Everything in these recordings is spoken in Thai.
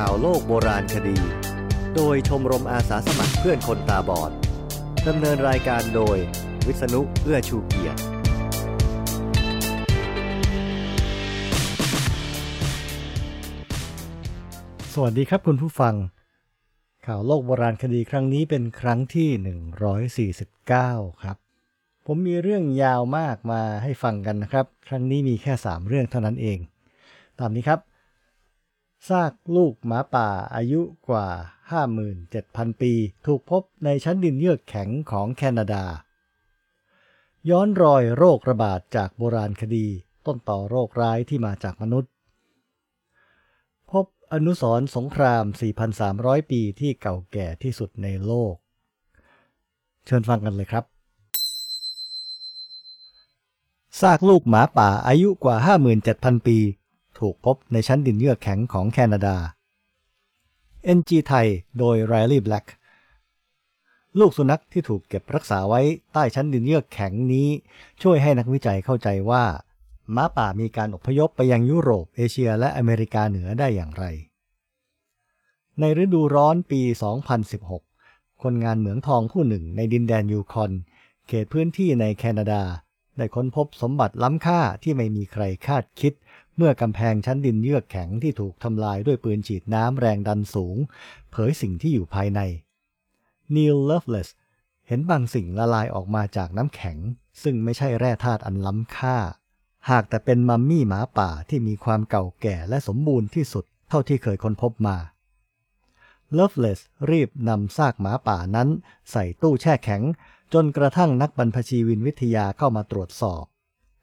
ข่าวโลกโบราณคดี โดยชมรมอาสาสมัครเพื่อนคนตาบอดดำเนินรายการโดย วิษณุเอื้อชูเกียรติ สวัสดีครับคุณผู้ฟัง ข่าวโลกโบราณคดีครั้งนี้เป็นครั้งที่ 149 ครับ ผมมีเรื่องยาวมากมาให้ฟังกันนะครับ ครั้งนี้มีแค่ 3 เรื่องเท่านั้นเอง ตามนี้ครับ ซากลูกหมาป่าอายุกว่า 57,000 ปี ถูกพบในชั้นดินเยือกแข็งของแคนาดา ย้อนรอยโรคระบาดจากโบราณคดี ต้นต่อโรคร้ายที่มาจากมนุษย์ พบอนุสรณ์สงคราม 4,300 ปีที่เก่าแก่ที่สุดในโลก เชิญฟังกันเลยครับซากลูกหมาป่าอายุกว่า 57,000 ปี ถูกพบในชั้นดินเยือกแข็งของแคนาดา NG ไทย โดย Riley Black ลูกสุนัขที่ถูกเก็บรักษาไว้ใต้ชั้นดินเยือกแข็งนี้ ช่วยให้นักวิจัยเข้าใจว่าหมาป่ามีการอพยพไปยังยุโรป เอเชีย และอเมริกาเหนือได้อย่างไร ในฤดูร้อนปี 2016 คนงานเหมืองทองผู้หนึ่งในดินแดนยูคอน เขตพื้นที่ในแคนาดา ได้ค้นพบสมบัติล้ำค่าที่ไม่มีใครคาดคิด เมื่อกำแพงชั้นดินเยือกแข็งที่ถูกทำลายด้วยปืนฉีดน้ำแรงดันสูง เผยสิ่งที่อยู่ภายใน นีลเลฟเลสเห็นบางสิ่งละลายออกมาจากน้ำแข็ง ซึ่งไม่ใช่แร่ธาตุอันล้ำค่า หากแต่เป็นมัมมี่หมาป่าที่มีความเก่าแก่และสมบูรณ์ที่สุดเท่าที่เคยค้นพบมาเลฟเลสรีบนำซากหมาป่านั้น ใส่ตู้แช่แข็ง จนกระทั่งนักบรรพชีวินวิทยาเข้ามาตรวจสอบ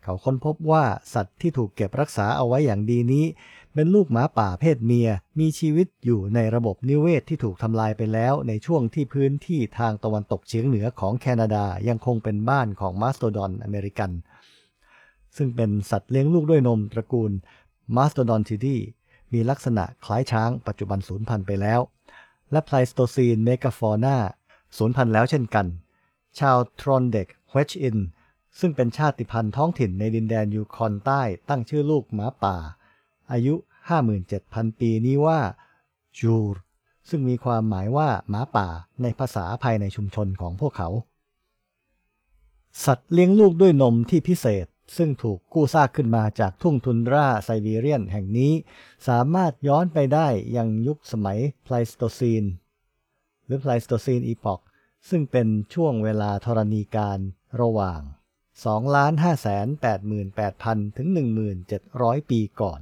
เขาค้นพบว่าสัตว์ที่ถูกเก็บรักษาเอาไว้อย่างดีนี้ เป็นลูกหมาป่าเพศเมีย มีชีวิตอยู่ในระบบนิเวศที่ถูกทำลายไปแล้วในช่วงที่พื้นที่ทางตะวันตกเฉียงเหนือของแคนาดายังคงเป็นบ้านของมาสโตดอนอเมริกัน ซึ่งเป็นสัตว์เลี้ยงลูกด้วยนมตระกูลMastodontidae มีลักษณะคล้ายช้างปัจจุบันสูญพันธุ์ไปแล้ว และ Pleistocene megafauna สูญพันธุ์แล้วเช่นกัน ชาวทรอนเด็กเวชอิน ซึ่งเป็นชาติพันธุ์ท้องถิ่นในดินแดนยูคอนใต้ตั้งชื่อลูกหมาป่า อายุ 57,000 ปีนี้ว่าจูรซึ่งมีความหมายว่าหมาป่าในภาษาภายในชุมชนของพวกเขา สัตว์เลี้ยงลูกด้วยนมที่พิเศษ ซึ่งถูกกู้ซากขึ้นมาจากทุ่งทุนดรา Siberian แห่งนี้ สามารถย้อนไปได้ยังยุคสมัยไพลสโตซีน หรือ Pleistocene Epoch ซึ่งเป็นช่วงเวลาธรณีกาลระหว่าง 2,588,000 ถึง 1,700 ปีก่อน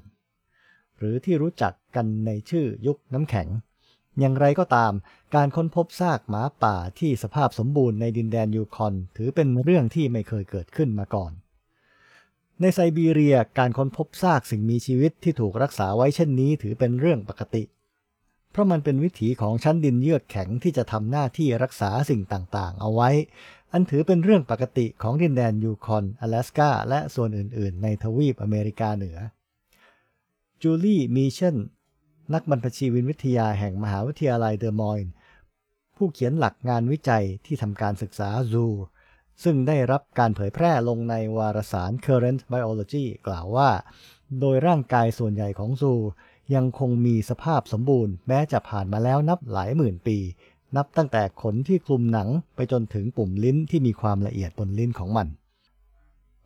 หรือที่รู้จักกันในชื่อยุคน้ำแข็ง อย่างไรก็ตาม การค้นพบซากหมาป่าที่สภาพสมบูรณ์ในดินแดนยูคอน ถือเป็นเรื่องที่ไม่เคยเกิดขึ้นมาก่อน ในไซบีเรียการค้นพบซากสิ่งมีชีวิตที่ถูกรักษาไว้เช่นนี้ถือเป็นเรื่องปกติ เพราะมันเป็นวิถีของชั้นดินเยือกแข็งที่จะทำหน้าที่รักษาสิ่งต่าง ๆ เอาไว้ อันถือเป็นเรื่องปกติของดินแดนยูคอนอะแลสกาและส่วนอื่น ๆ ในทวีปอเมริกาเหนือ จูลี่มีเชน นักบรรพชีวินวิทยาแห่งมหาวิทยาลัยเดอร์มอยน์ผู้เขียนหลักงานวิจัยที่ทำการศึกษาซูซึ่งได้รับการเผยแพร่ลงในวารสาร Current Biology กล่าวว่า โดยร่างกายส่วนใหญ่ของซู ยังคงมีสภาพสมบูรณ์แม้จะผ่านมาแล้วนับหลายหมื่นปี นับตั้งแต่ขนที่คลุมหนังไปจนถึงปุ่มลิ้นที่มีความละเอียดบนลิ้นของมัน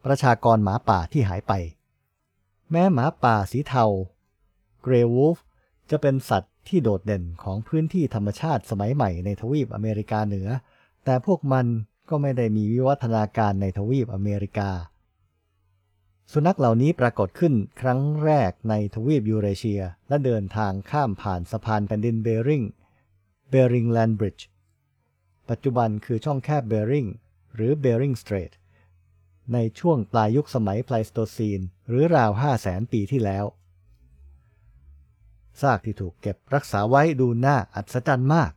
ประชากรหมาป่าที่หายไป แม้หมาป่าสีเทาเกรวูฟจะเป็นสัตว์ที่โดดเด่นของพื้นที่ธรรมชาติสมัยใหม่ในทวีปอเมริกาเหนือ แต่พวกมันก็ไม่ได้มีวิวัฒนาการในทวีปอเมริกา สุนัขเหล่านี้ปรากฏขึ้นครั้งแรกในทวีปยูเรเชีย และเดินทางข้ามผ่านสะพานแผ่นดินเบริง Bering Land Bridge ปัจจุบันคือช่องแคบเบริงหรือ Bering Strait ในช่วงปลายยุคสมัยไพลสโตซีน หรือราว 5 0 0แสนปีที่แล้วซากที่ถูกเก็บรักษาไว้ดูน่าอัศจรรย์มาก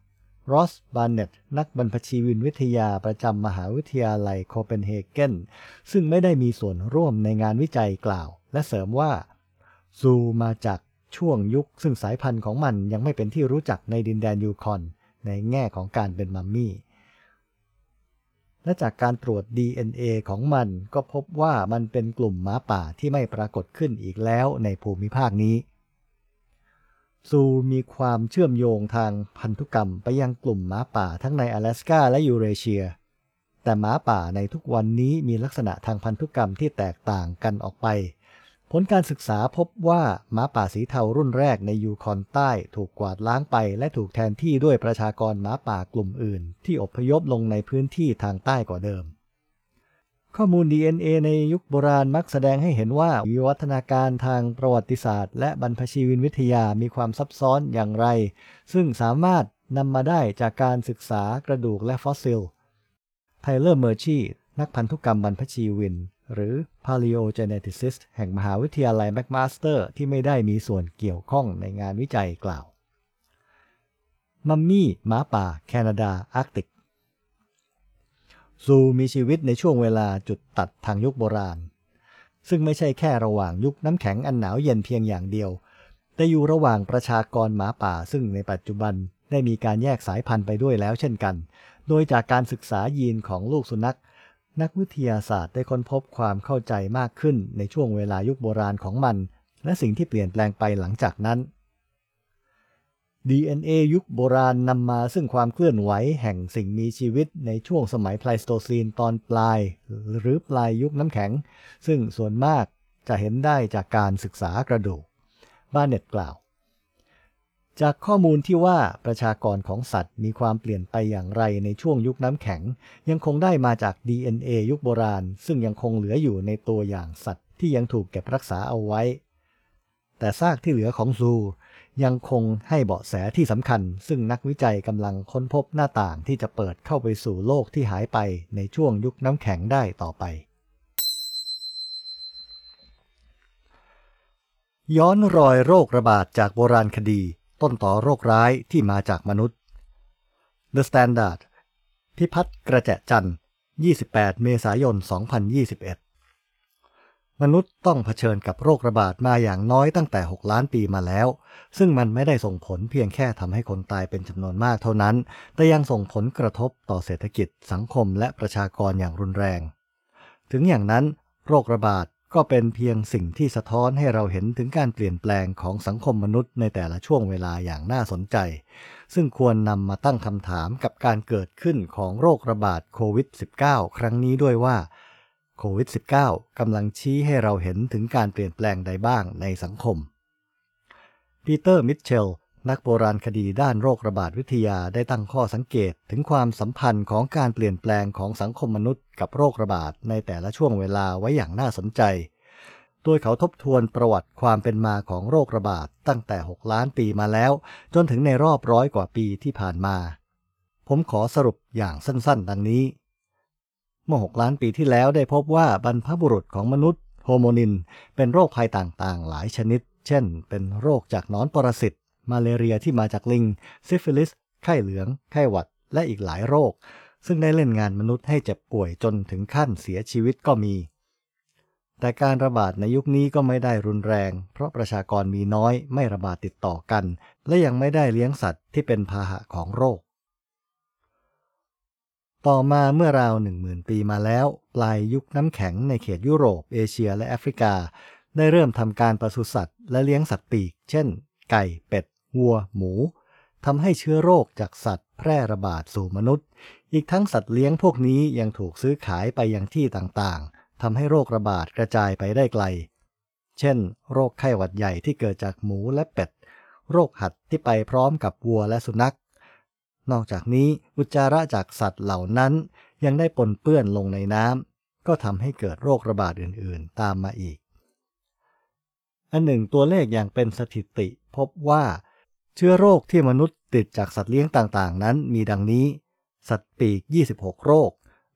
รอสบาร์เน็ตนักบรรพชีวินวิทยาประจำมหาวิทยาลัยโคเปนเฮเกนซึ่งไม่ได้มีส่วนร่วมในงานวิจัยกล่าว และเสริมว่า ซูมาจากช่วงยุคซึ่งสายพันธุ์ของมันยังไม่เป็นที่รู้จักในดินแดนยูคอน ในแง่ของการเป็นมัมมี่ และจากการตรวจ DNA ของมันก็พบว่ามันเป็นกลุ่มหมาป่าที่ไม่ปรากฏขึ้นอีกแล้วในภูมิภาคนี้ ซูมีความเชื่อมโยงทางพันธุกรรมไปยังกลุ่มหมาป่าทั้งใน阿拉斯าและยูเรเชีย แต่หมาป่าในทุกวันนี้มีลักษณะทางพันธุกรรมที่แตกต่างกันออกไป ผลการศึกษาพบว่าหมาป่าสีเทารุ่นแรกในยูคอนใต้ถูกกวาดล้างไปและถูกแทนที่ด้วยประชากรหมาป่ากลุ่มอื่น ที่อพยพลงในพื้นที่ทางใต้กว่าเดิม ข้อมูล DNA ในยุคโบราณมักแสดงให้เห็นว่า วิวัฒนาการทางประวัติศาสตร์ และบรรพชีวินวิทยามีความซับซ้อนอย่างไร ซึ่งสามารถนำมาได้จากการศึกษากระดูกและฟอสซิล ไทเลอร์ เมอร์ชี นักพันธุกรรมบรรพชีวิน หรือ Paleogeneticist แห่งมหาวิทยาลัยแมคมาสเตอร์ที่ไม่ได้มีส่วนเกี่ยวข้องในงานวิจัยกล่าว มัมมี่หมาป่า แคนาดาอาร์กติก ซูมีชีวิตในช่วงเวลาจุดตัดทางยุคโบราณ ซึ่งไม่ใช่แค่ระหว่างยุคน้ำแข็งอันหนาวเย็นเพียงอย่างเดียว แต่อยู่ระหว่างประชากรหมาป่า ซึ่งในปัจจุบันได้มีการแยกสายพันธุ์ไปด้วยแล้วเช่นกัน โดยจากการศึกษายีนของลูกสุนัข นักวิทยาศาสตร์ได้ค้นพบความเข้าใจมากขึ้นในช่วงเวลายุคโบราณของมัน และสิ่งที่เปลี่ยนแปลงไปหลังจากนั้น DNA ยุคโบราณนำมาซึ่งความเคลื่อนไหวแห่งสิ่งมีชีวิตในช่วงสมัยไพลสโตซีนตอนปลาย หรือปลายยุคน้ำแข็ง ซึ่งส่วนมากจะเห็นได้จากการศึกษากระดูก บ้านเน็ตกล่าว จากข้อมูลที่ว่าประชากรของสัตว์มีความเปลี่ยนไปอย่างไรในช่วงยุคน้ำแข็ง ยังคงได้มาจาก DNA ยุคโบราณ ซึ่งยังคงเหลืออยู่ในตัวอย่างสัตว์ที่ยังถูกเก็บรักษาเอาไว้ แต่ซากที่เหลือของซู ยังคงให้เบาะแสที่สำคัญ ซึ่งนักวิจัยกำลังค้นพบหน้าต่างที่จะเปิดเข้าไปสู่โลกที่หายไปในช่วงยุคน้ำแข็งได้ต่อไป ย้อนรอยโรคระบาดจากโบราณคดี ต้นต่อโรคร้ายที่มาจากมนุษย์ The Standard พิพัฒน์กระแจจันทร์ 28 เมษายน 2021 มนุษย์ต้องเผชิญกับโรคระบาดมาอย่างน้อยตั้งแต่ 6 ล้านปีมาแล้ว ซึ่งมันไม่ได้ส่งผลเพียงแค่ทำให้คนตายเป็นจำนวนมากเท่านั้น แต่ยังส่งผลกระทบต่อเศรษฐกิจ สังคม และประชากรอย่างรุนแรง ถึงอย่างนั้น โรคระบาดก็เป็นเพียงสิ่งที่สะท้อนให้เราเห็นถึงการเปลี่ยนแปลงของสังคมมนุษย์ในแต่ละช่วงเวลาอย่างน่าสนใจ ซึ่งควรนำมาตั้งคำถามกับการเกิดขึ้นของโรคระบาดโควิด -19 ครั้งนี้ด้วยว่า โควิด -19 กำลังชี้ให้เราเห็นถึงการเปลี่ยนแปลงใดบ้างในสังคม ปีเตอร์ มิทเชล นักโบราณคดีด้านโรคระบาดวิทยาได้ตั้งข้อสังเกตถึงความสัมพันธ์ของการเปลี่ยนแปลงของสังคมมนุษย์กับโรคระบาดในแต่ละช่วงเวลาไว้อย่างน่าสนใจ โดยเขาทบทวนประวัติความเป็นมาของโรคระบาดตั้งแต่ 6 ล้านปีมาแล้ว จนถึงในรอบร้อยกว่าปีที่ผ่านมา ผมขอสรุปอย่างสั้นๆ ดังนี้ เมื่อ 6 ล้านปีที่แล้วได้พบว่าบรรพบุรุษของมนุษย์โฮโมนิน เป็นโรคภัยต่างๆ หลายชนิด เช่น เป็นโรคจากหนอนปรสิต มาเลเรียที่มาจากลิง ซิฟิลิส ไข้เหลือง ไข้หวัด และอีกหลายโรค ซึ่งได้เล่นงานมนุษย์ให้เจ็บป่วยจนถึงขั้นเสียชีวิตก็มี แต่การระบาดในยุคนี้ก็ไม่ได้รุนแรง เพราะประชากรมีน้อย ไม่ระบาดติดต่อกัน และยังไม่ได้เลี้ยงสัตว์ที่เป็นพาหะของโรค ต่อมาเมื่อราวหนึ่งหมื่นปีมาแล้ว ปลายยุคน้ำแข็งในเขตยุโรป เอเชียและแอฟริกา ได้เริ่มทำการปศุสัตว์และเลี้ยงสัตว์ปีก เช่น ไก่ เป็ด วัว หมูทำให้เชื้อโรคจากสัตว์แพร่ระบาดสู่มนุษย์ อีกทั้งสัตว์เลี้ยงพวกนี้ยังถูกซื้อขายไปยังที่ต่างๆทำให้โรคระบาดกระจายไปได้ไกล เช่น โรคไข้หวัดใหญ่ที่เกิดจากหมูและเป็ด โรคหัดที่ไปพร้อมกับวัวและสุนัข นอกจากนี้อุจจาระจากสัตว์เหล่านั้น ยังได้ปนเปื้อนลงในน้ำก็ทำให้เกิดโรคระบาดอื่นๆ ตามมาอีก อันหนึ่งตัวเลขอย่างเป็นสถิติพบว่า เชื้อโรคที่มนุษย์ติดจากสัตว์เลี้ยงต่างๆ นั้นมีดังนี้ สัตว์ปีก 26 โรค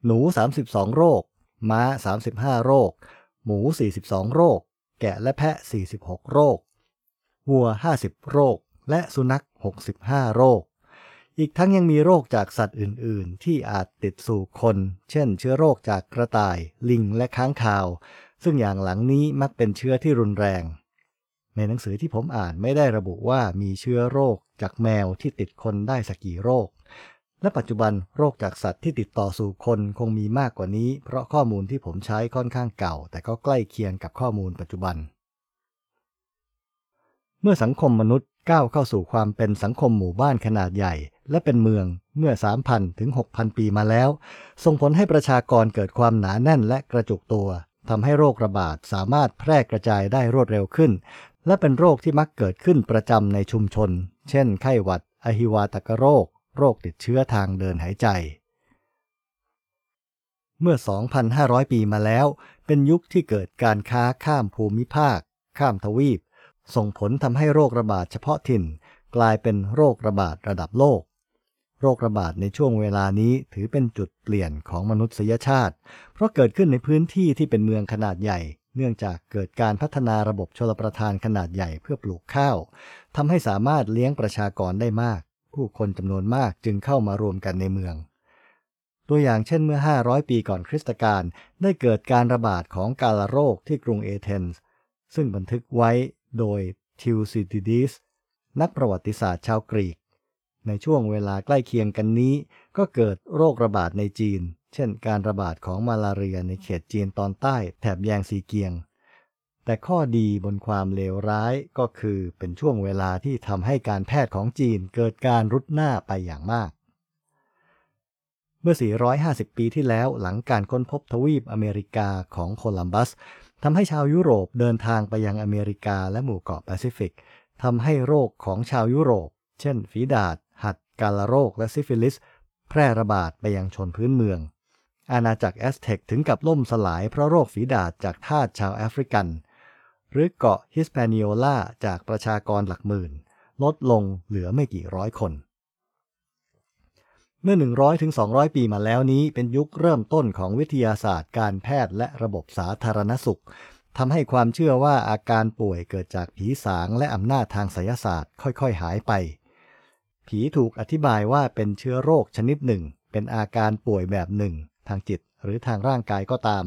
หนู 32 โรค ม้า 35 โรค หมู 42 โรค แกะและแพะ 46 โรค วัว 50 โรค และสุนัข 65 โรค อีกทั้งยังมีโรคจากสัตว์อื่น ๆ ที่อาจติดสู่คน เช่น เชื้อโรคจากกระต่าย ลิง และค้างคาว ซึ่งอย่างหลังนี้มักเป็นเชื้อที่รุนแรง ในหนังสือที่ผมอ่านไม่ได้ระบุว่ามีเชื้อโรคจากแมวที่ติดคนได้สักกี่โรค และปัจจุบันโรคจากสัตว์ที่ติดต่อสู่คนคงมีมากกว่านี้ เพราะข้อมูลที่ผมใช้ค่อนข้างเก่า แต่ก็ใกล้เคียงกับข้อมูลปัจจุบัน เมื่อสังคมมนุษย์ก้าวเข้าสู่ความเป็นสังคมหมู่บ้านขนาดใหญ่ และเป็นเมืองเมื่อ 3,000 ถึง 6,000 ปีมาแล้ว ส่งผลให้ประชากรเกิดความหนาแน่นและกระจุกตัวทำให้โรคระบาดสามารถแพร่กระจายได้รวดเร็วขึ้น และเป็นโรคที่มักเกิดขึ้นประจำในชุมชน เช่น ไข้หวัด อหิวาตกโรค โรคติดเชื้อทางเดินหายใจ เมื่อ 2,500 ปีมาแล้ว เป็นยุคที่เกิดการค้าข้ามภูมิภาค ข้ามทวีป ส่งผลทำให้โรคระบาดเฉพาะถิ่น กลายเป็นโรคระบาดระดับโลก โรคระบาดในช่วงเวลานี้ถือเป็นจุดเปลี่ยนของมนุษยชาติ เพราะเกิดขึ้นในพื้นที่ที่เป็นเมืองขนาดใหญ่ เนื่องจากเกิดการพัฒนาระบบชลประทานขนาดใหญ่เพื่อปลูกข้าวทำให้สามารถเลี้ยงประชากรได้มาก ผู้คนจำนวนมากจึงเข้ามารวมกันในเมือง ตัวอย่างเช่นเมื่อ 500 ปีก่อนคริสตกาลได้เกิดการระบาดของกาลาโรคที่กรุงเอเธนส์ซึ่งบันทึกไว้โดยทิวซิติดิสนักประวัติศาสตร์ชาวกรีก ในช่วงเวลาใกล้เคียงกันนี้ ก็เกิดโรคระบาดในจีน เช่น การระบาดของมาลาเรียในเขตจีนตอนใต้แถบแยงซีเกียง แต่ข้อดีบนความเลวร้ายก็คือเป็นช่วงเวลาที่ทำให้การแพทย์ของจีนเกิดการรุดหน้าไปอย่างมาก เมื่อ 450 ปีที่แล้วหลังการค้นพบทวีปอเมริกาของโคลัมบัสทำให้ชาวยุโรปเดินทางไปยังอเมริกาและหมู่เกาะแปซิฟิกทำให้โรคของชาวยุโรป เช่น ฝีดาษหัด กาฬโรคและซิฟิลิส แพร่ระบาดไปยังชนพื้นเมือง อาณาจักรแอสเท็กถึงกับล่มสลายเพราะโรคฝีดาษจากทาสชาวแอฟริกัน หรือเกาะฮิสแปนิโอลาจากประชากรหลักหมื่น ลดลงเหลือไม่กี่ร้อยคน เมื่อ 100ถึง200 ปีมาแล้วนี้เป็นยุคเริ่มต้นของวิทยาศาสตร์การแพทย์และระบบสาธารณสุขทำให้ความเชื่อว่าอาการป่วยเกิดจากผีสางและอำนาจทางไสยศาสตร์ค่อยๆ หายไป ผีถูกอธิบายว่าเป็นเชื้อโรคชนิดหนึ่ง เป็นอาการป่วยแบบหนึ่ง ทางจิตหรือทางร่างกายก็ตาม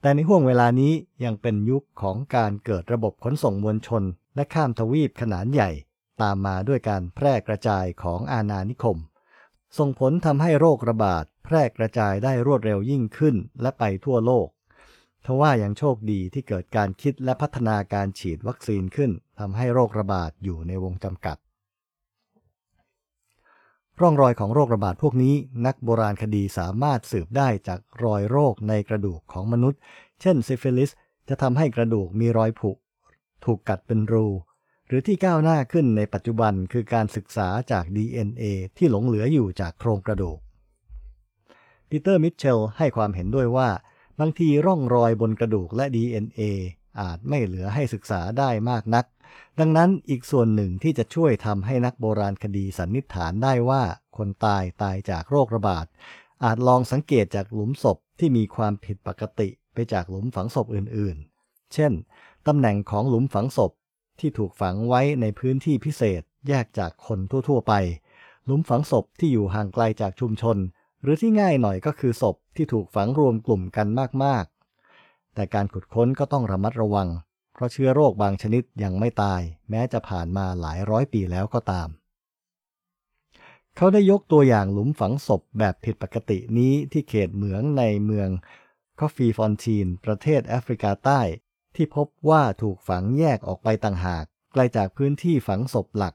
แต่ในห่วงเวลานี้ยังเป็นยุคของการเกิดระบบขนส่งมวลชน และข้ามทวีปขนาดใหญ่ ตามมาด้วยการแพร่กระจายของอาณานิคม ส่งผลทำให้โรคระบาดแพร่กระจายได้รวดเร็วยิ่งขึ้นและไปทั่วโลกทว่ายังโชคดีที่เกิดการคิดและพัฒนาการฉีดวัคซีนขึ้นทำให้โรคระบาดอยู่ในวงจำกัด ร่องรอยของโรคระบาดพวกนี้ นักโบราณคดีสามารถสืบได้จากรอยโรคในกระดูกของมนุษย์ เช่นซิฟิลิสจะทำให้กระดูกมีรอยผุ ถูกกัดเป็นรู หรือที่ก้าวหน้าขึ้นในปัจจุบันคือการศึกษาจาก DNA ที่หลงเหลืออยู่จากโครงกระดูกปีเตอร์มิทเชลให้ความเห็นด้วยว่า บางทีร่องรอยบนกระดูกและ DNA อาจไม่เหลือให้ศึกษาได้มากนัก ดังนั้นอีกส่วนหนึ่งที่จะช่วยทำให้นักโบราณคดีสันนิษฐานได้ว่าคนตายตายจากโรคระบาด อาจลองสังเกตจากหลุมศพที่มีความผิดปกติไปจากหลุมฝังศพอื่นๆ เช่น ตำแหน่งของหลุมฝังศพที่ถูกฝังไว้ในพื้นที่พิเศษแยกจากคนทั่ว ๆ ไป หลุมฝังศพที่อยู่ห่างไกลจากชุมชน หรือที่ง่ายหน่อยก็คือศพที่ถูกฝังรวมกลุ่มกันมากๆ แต่การขุดค้นก็ต้องระมัดระวัง ราะเชื้อโรคบางชนิดยังไม่ตาย แม้จะผ่านมาหลายร้อยปีแล้วก็ตาม เขาได้ยกตัวอย่างหลุมฝังศพแบบผิดปกตินี้ที่เขตเหมืองในเมืองคอฟฟีฟอนทีน ประเทศแอฟริกาใต้ ที่พบว่าถูกฝังแยกออกไปต่างหาก ไกลจากพื้นที่ฝังศพหลัก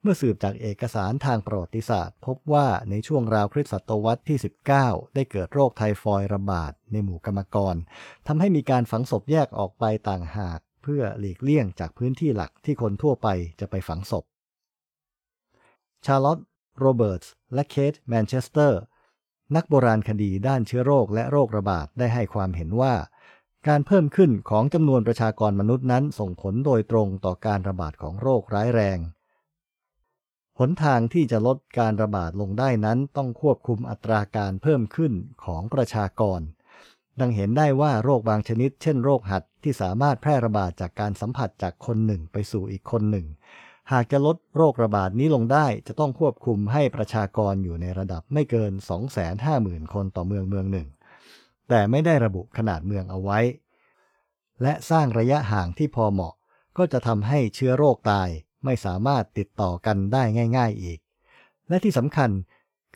เมื่อสืบจากเอกสารทางประวัติศาสตร์ พบว่าในช่วงราวคริสตศตวรรษที่ 19 ได้เกิดโรคไทฟอยระบาดในหมู่กรรมกรทำให้มีการฝังศพแยกออกไปต่างหาก เพื่อหลีกเลี่ยงจากพื้นที่หลักที่คนทั่วไปจะไปฝังศพ ชาร์ลอตต์โรเบิร์ตส์และเคทแมนเชสเตอร์ นักโบราณคดีด้านเชื้อโรคและโรคระบาดได้ให้ความเห็นว่า การเพิ่มขึ้นของจำนวนประชากรมนุษย์นั้นส่งผลโดยตรงต่อการระบาดของโรคร้ายแรง หนทางที่จะลดการระบาดลงได้นั้นต้องควบคุมอัตราการเพิ่มขึ้นของประชากร ดังเห็นได้ว่าโรคบางชนิด เช่นโรคหัดที่สามารถแพร่ระบาดจากการสัมผัสจากคนหนึ่งไปสู่อีกคนหนึ่ง หากจะลดโรคระบาดนี้ลงได้ จะต้องควบคุมให้ประชากรอยู่ในระดับไม่เกิน 250,000 คนต่อเมืองเมืองหนึ่ง แต่ไม่ได้ระบุขนาดเมืองเอาไว้ และสร้างระยะห่างที่พอเหมาะ ก็จะทำให้เชื้อโรคตายไม่สามารถติดต่อกันได้ง่าย ๆอีก และที่สำคัญ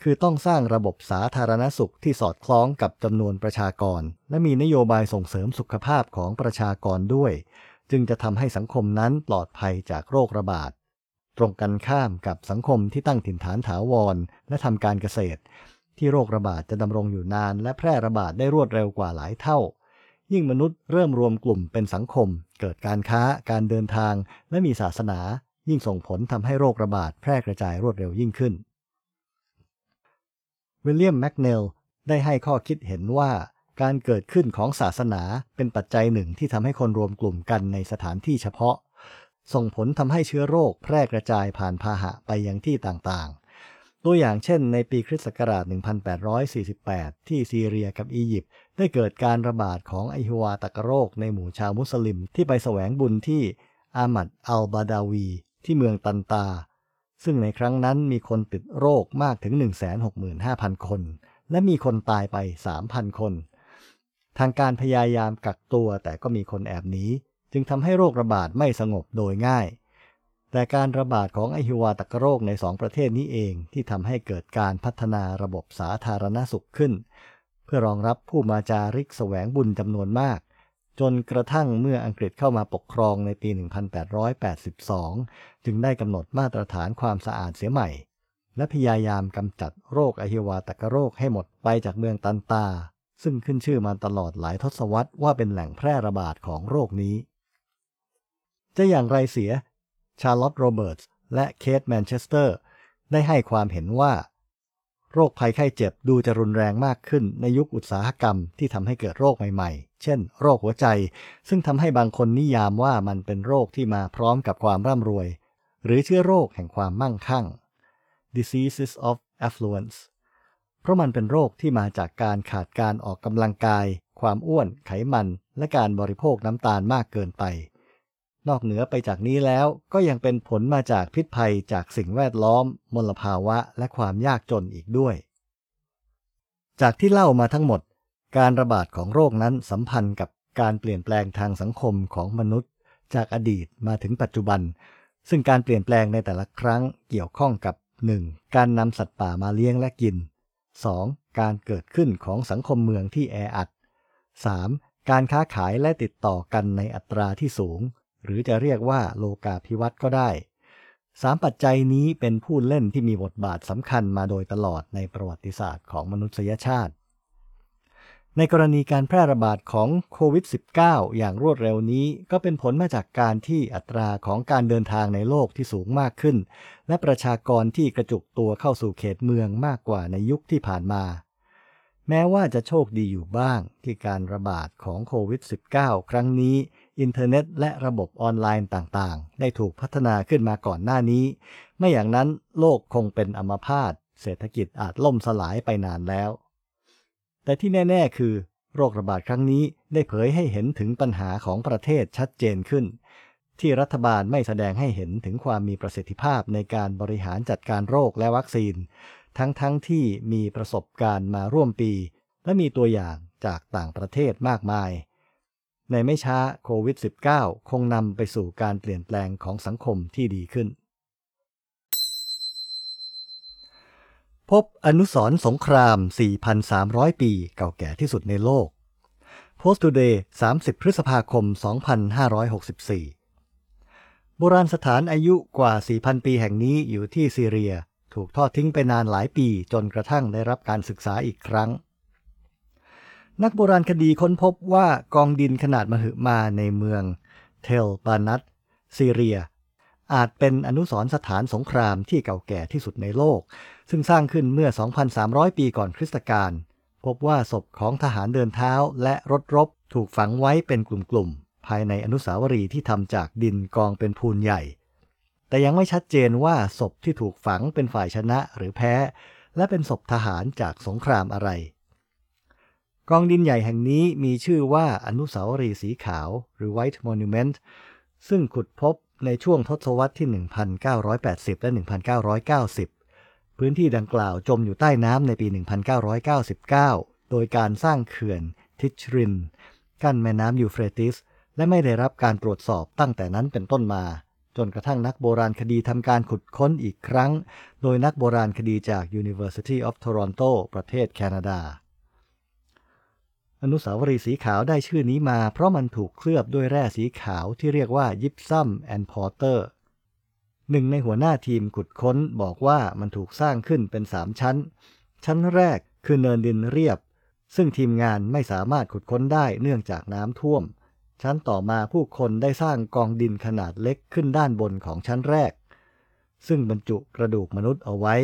คือต้องสร้างระบบสาธารณสุขที่สอดคล้องกับจำนวนประชากร และมีนโยบายส่งเสริมสุขภาพของประชากรด้วย จึงจะทำให้สังคมนั้นปลอดภัยจากโรคระบาด ตรงกันข้ามกับสังคมที่ตั้งถิ่นฐานถาวร และทำการเกษตร ที่โรคระบาดจะดำรงอยู่นาน และแพร่ระบาดได้รวดเร็วกว่าหลายเท่า ยิ่งมนุษย์เริ่มรวมกลุ่มเป็นสังคม เกิดการค้า การเดินทาง และมีศาสนา ยิ่งส่งผลทำให้โรคระบาดแพร่กระจายรวดเร็วยิ่งขึ้น วิลเลียมแมกเนลได้ให้ข้อคิดเห็นว่าการเกิดขึ้นของศาสนาเป็นปัจจัยหนึ่งที่ทำให้คนรวมกลุ่มกันในสถานที่เฉพาะ ส่งผลทำให้เชื้อโรคแพร่กระจายผ่านพาหะไปยังที่ต่างๆ ตัวอย่างเช่นในปีคริสต์ศักราช 1848 ที่ซีเรียกับอียิปต์ได้เกิดการระบาดของไอฮิวาตกโรคในหมู่ชาวมุสลิมที่ไปแสวงบุญที่อามัดอัลบาดาวี ที่เมืองตันตา ซึ่งในครั้งนั้นมีคนติดโรคมากถึง 165,000 คน และมีคนตายไป 3,000 คน ทางการพยายามกักตัวแต่ก็มีคนแอบหนีจึงทำให้โรคระบาดไม่สงบโดยง่าย แต่การระบาดของไอฮิวาตกโรคในสองประเทศนี้เองที่ทำให้เกิดการพัฒนาระบบสาธารณสุขขึ้น เพื่อรองรับผู้มาจาริกแสวงบุญจำนวนมาก จนกระทั่งเมื่ออังกฤษเข้ามาปกครองในปี 1882 จึงได้กำหนดมาตรฐานความสะอาดเสียใหม่ และพยายามกำจัดโรคอฮิวาตกโรคให้หมดไปจากเมืองตันตา ซึ่งขึ้นชื่อมาตลอดหลายทศวรรษว่าเป็นแหล่งแพร่ระบาดของโรคนี้ จะอย่างไรเสีย ชาร์ลอตต์โรเบิร์ตส์และเคทแมนเชสเตอร์ได้ให้ความเห็นว่า โรคภัยไข้เจ็บดูจะรุนแรงมากขึ้นในยุคอุตสาหกรรมที่ทำให้เกิดโรคใหม่ๆ เช่น โรคหัวใจ ซึ่งทำให้บางคนนิยามว่ามันเป็นโรคที่มาพร้อมกับความร่ำรวย หรือเชื้อโรคแห่งความมั่งคั่ง diseases of affluence เพราะมันเป็นโรคที่มาจากการขาดการออกกำลังกาย ความอ้วน ไขมัน และการบริโภคน้ำตาลมากเกินไป นอกเหนือไปจากนี้แล้วก็ยังเป็นผลมาจากพิษภัยจากสิ่งแวดล้อม มลภาวะและความยากจนอีกด้วย จากที่เล่ามาทั้งหมด การระบาดของโรคนั้นสัมพันธ์กับการเปลี่ยนแปลงทางสังคมของมนุษย์ จากอดีตมาถึงปัจจุบัน ซึ่งการเปลี่ยนแปลงในแต่ละครั้งเกี่ยวข้องกับ 1. การนำสัตว์ป่ามาเลี้ยงและกิน 2. การเกิดขึ้นของสังคมเมืองที่แออัด 3. การค้าขายและติดต่อกันในอัตราที่สูง หรือจะเรียกว่าโลกาภิวัตน์ก็ได้สามปัจจัยนี้เป็นผู้เล่นที่มีบทบาทสำคัญมาโดยตลอดในประวัติศาสตร์ของมนุษยชาติ ในกรณีการแพร่ระบาดของโควิด -19 อย่างรวดเร็วนี้ก็เป็นผลมาจากการที่อัตราของการเดินทางในโลกที่สูงมากขึ้น และประชากรที่กระจุกตัวเข้าสู่เขตเมืองมากกว่าในยุคที่ผ่านมา แม้ว่าจะโชคดีอยู่บ้างที่การระบาดของโควิด -19 ครั้งนี้ อินเทอร์เน็ต และระบบออนไลน์ต่างๆ ได้ถูกพัฒนาขึ้นมาก่อนหน้านี้ ไม่อย่างนั้นโลกคงเป็นอัมพาตเศรษฐกิจอาจล่มสลายไปนานแล้ว แต่ที่แน่ ๆ คือ โรคระบาดครั้งนี้ได้เผยให้เห็นถึงปัญหาของประเทศชัดเจนขึ้น ที่รัฐบาลไม่แสดงให้เห็นถึงความมีประสิทธิภาพในการบริหารจัดการโรคและวัคซีน ทั้งๆทที่มีประสบการณ์มาร่วมปี และมีตัวอย่างจากต่างประเทศมากมาย ในไม่ช้าโควิด -19 คงนำไปสู่การเปลี่ยนแปลงของสังคมที่ดีขึ้น พบอนุสรสงคราม 4,300 ปีเก่าแก่ที่สุดในโลก Post Today 30 พฤษภาคม 2564 โบราณสถานอายุกว่า 4,000 ปีแห่งนี้อยู่ที่ซีเรีย ถูกทอดทิ้งไปนานหลายปีจนกระทั่งได้รับการศึกษาอีกครั้ง นักโบราณคดีค้นพบว่ากองดินขนาดมหึมาในเมืองเทลบานัตซีเรีย อาจเป็นอนุสรสถานสงครามที่เก่าแก่ที่สุดในโลก ซึ่งสร้างขึ้นเมื่อ 2,300 ปีก่อนคริสตกาลพบว่าศพของทหารเดินเท้าและรถรบถูกฝังไว้เป็นกลุ่มๆ ภายในอนุสาวรีย์ที่ทำจากดินกองเป็นพูนใหญ่ แต่ยังไม่ชัดเจนว่าศพที่ถูกฝังเป็นฝ่ายชนะหรือแพ้ และเป็นศพทหารจากสงครามอะไร กองดินใหญ่แห่งนี้มีชื่อว่าอนุสาวรีย์สีขาว หรือ White Monument ซึ่งขุดพบในช่วงทศวรรษที่ 1980 และ 1990 พื้นที่ดังกล่าวจมอยู่ใต้น้ำในปี 1999 โดยการสร้างเขื่อนทิชริน กั้นแม่น้ำยูเฟรติส และไม่ได้รับการตรวจสอบตั้งแต่นั้นเป็นต้นมา จนกระทั่งนักโบราณคดีทำการขุดค้นอีกครั้ง โดยนักโบราณคดีจาก University of Toronto ประเทศแคนาดา อนุสาวรีย์สีขาวได้ชื่อนี้มา เพราะมันถูกเคลือบด้วยแร่สีขาวที่เรียกว่ายิปซัมแอนน์พอร์เตอร์หนึ่งในหัวหน้าทีมขุดค้นบอกว่ามันถูกสร้างขึ้นเป็นสามชั้น ชั้นแรกคือเนินดินเรียบ ซึ่งทีมงานไม่สามารถขุดค้นได้เนื่องจากน้ำท่วม ชั้นต่อมาผู้คนได้สร้างกองดินขนาดเล็กขึ้นด้านบนของชั้นแรก ซึ่งบรรจุกระดูกมนุษย์เอาไว้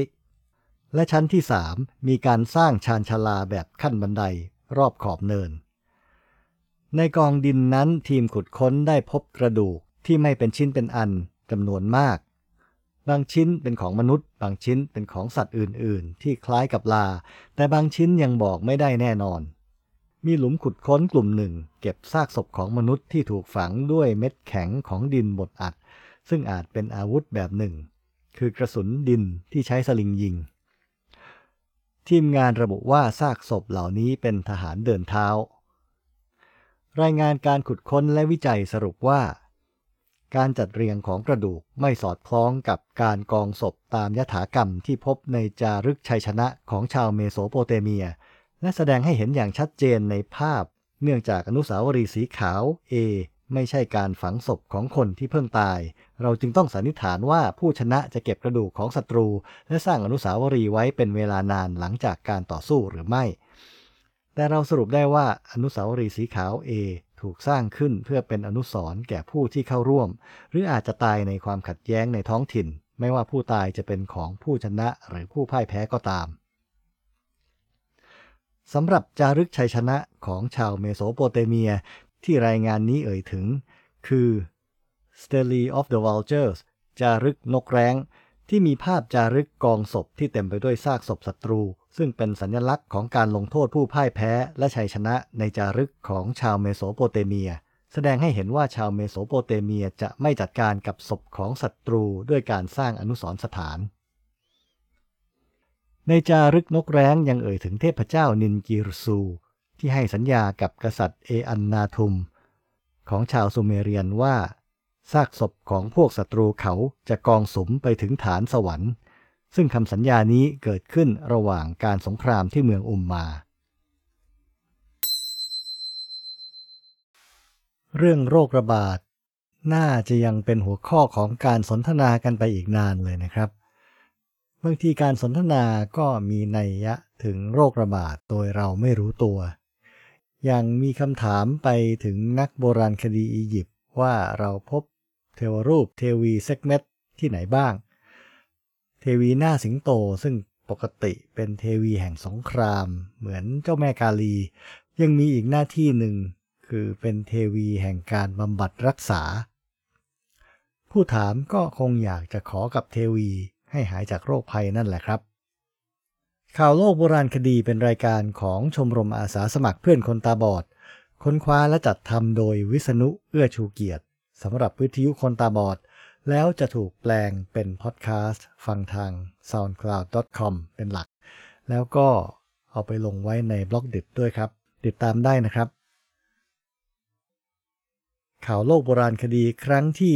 และชั้นที่สามมีการสร้างชานชาลาแบบขั้นบันได รอบขอบเนิน ในกองดินนั้นทีมขุดค้นได้พบกระดูกที่ไม่เป็นชิ้นเป็นอันจำนวนมาก บางชิ้นเป็นของมนุษย์ บางชิ้นเป็นของสัตว์อื่น ๆ ที่คล้ายกับลา แต่บางชิ้นยังบอกไม่ได้แน่นอน มีหลุมขุดค้นกลุ่มหนึ่ง เก็บซากศพของมนุษย์ที่ถูกฝังด้วยเม็ดแข็งของดินบดอัด ซึ่งอาจเป็นอาวุธแบบหนึ่ง คือกระสุนดินที่ใช้สลิงยิง ทีมงานระบุว่าซากศพเหล่านี้เป็นทหารเดินเท้า รายงานการขุดค้นและวิจัยสรุปว่า การจัดเรียงของกระดูกไม่สอดคล้องกับการกองศพตามยถากรรมที่พบในจารึกชัยชนะของชาวเมโสโปเตเมีย และแสดงให้เห็นอย่างชัดเจนในภาพ เนื่องจากอนุสาวรีย์สีขาว A ไม่ใช่การฝังศพของคนที่เพิ่งตาย เราจึงต้องสันนิษฐานว่าผู้ชนะจะเก็บกระดูกของศัตรู และสร้างอนุสาวรีย์ไว้เป็นเวลานานหลังจากการต่อสู้หรือไม่ แต่เราสรุปได้ว่าอนุสาวรีย์สีขาว A ถูกสร้างขึ้นเพื่อเป็นอนุสรณ์แก่ผู้ที่เข้าร่วม หรืออาจจะตายในความขัดแย้งในท้องถิ่น ไม่ว่าผู้ตายจะเป็นของผู้ชนะหรือผู้พ่ายแพ้ก็ตามสำหรับจารึกชัยชนะของชาวเมโสโปเตเมียที่รายงานนี้เอ่ยถึง คือ Stele of the Vultures จารึกนกแร้ง ที่มีภาพจารึกกองศพที่เต็มไปด้วยซากศพศัตรู ซึ่งเป็นสัญลักษณ์ของการลงโทษผู้พ่ายแพ้และชัยชนะในจารึกของชาวเมโสโปเตเมีย แสดงให้เห็นว่าชาวเมโสโปเตเมียจะไม่จัดการกับศพของศัตรูด้วยการสร้างอนุสรณ์สถาน ในจารึกนกแร้งยังเอ่ยถึงเทพเจ้านินกิรซู ที่ให้สัญญากับกษัตริย์เออันนาทุม ของชาวซูเมเรียนว่า ซากศพของพวกศัตรูเขาจะกองสมไปถึงฐานสวรรค์ ซึ่งคำสัญญานี้เกิดขึ้นระหว่างการสงครามที่เมืองอุมมา เรื่องโรคระบาด น่าจะยังเป็นหัวข้อของการสนทนากันไปอีกนานเลยนะครับบางทีการสนทนาก็มีนัยยะถึงโรคระบาดโดยเราไม่รู้ตัว อย่างมีคำถามไปถึงนักโบราณคดีอียิปต์ว่าเราพบ เทวรูป เทวีเซกเมตที่ไหนบ้าง เทวีหน้าสิงโตซึ่งปกติเป็นเทวีแห่งสงคราม เหมือนเจ้าแม่กาลี ยังมีอีกหน้าที่หนึ่ง คือเป็นเทวีแห่งการบำบัดรักษา ผู้ถามก็คงอยากจะขอกับเทวีให้หายจากโรคภัยนั่นแหละครับ ข่าวโลกโบราณคดีเป็นรายการของชมรมอาสาสมัครเพื่อนคนตาบอด ค้นคว้าและจัดทำโดยวิษณุเอื้อชูเกียรติ สำหรับวิทยุคนตาบอด แล้วจะถูกแปลงเป็นพอดแคสต์ฟังทาง soundcloud.com เป็นหลัก แล้วก็เอาไปลงไว้ในบล็อกดิบด้วยครับ ติดตามได้นะครับ ข่าวโลกโบราณคดีครั้งที่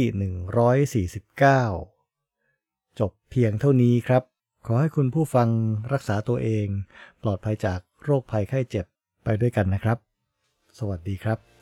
149 จบเพียงเท่านี้ครับ ขอให้คุณผู้ฟังรักษาตัวเอง ปลอดภัยจากโรคภัยไข้เจ็บไปด้วยกันนะครับ สวัสดีครับ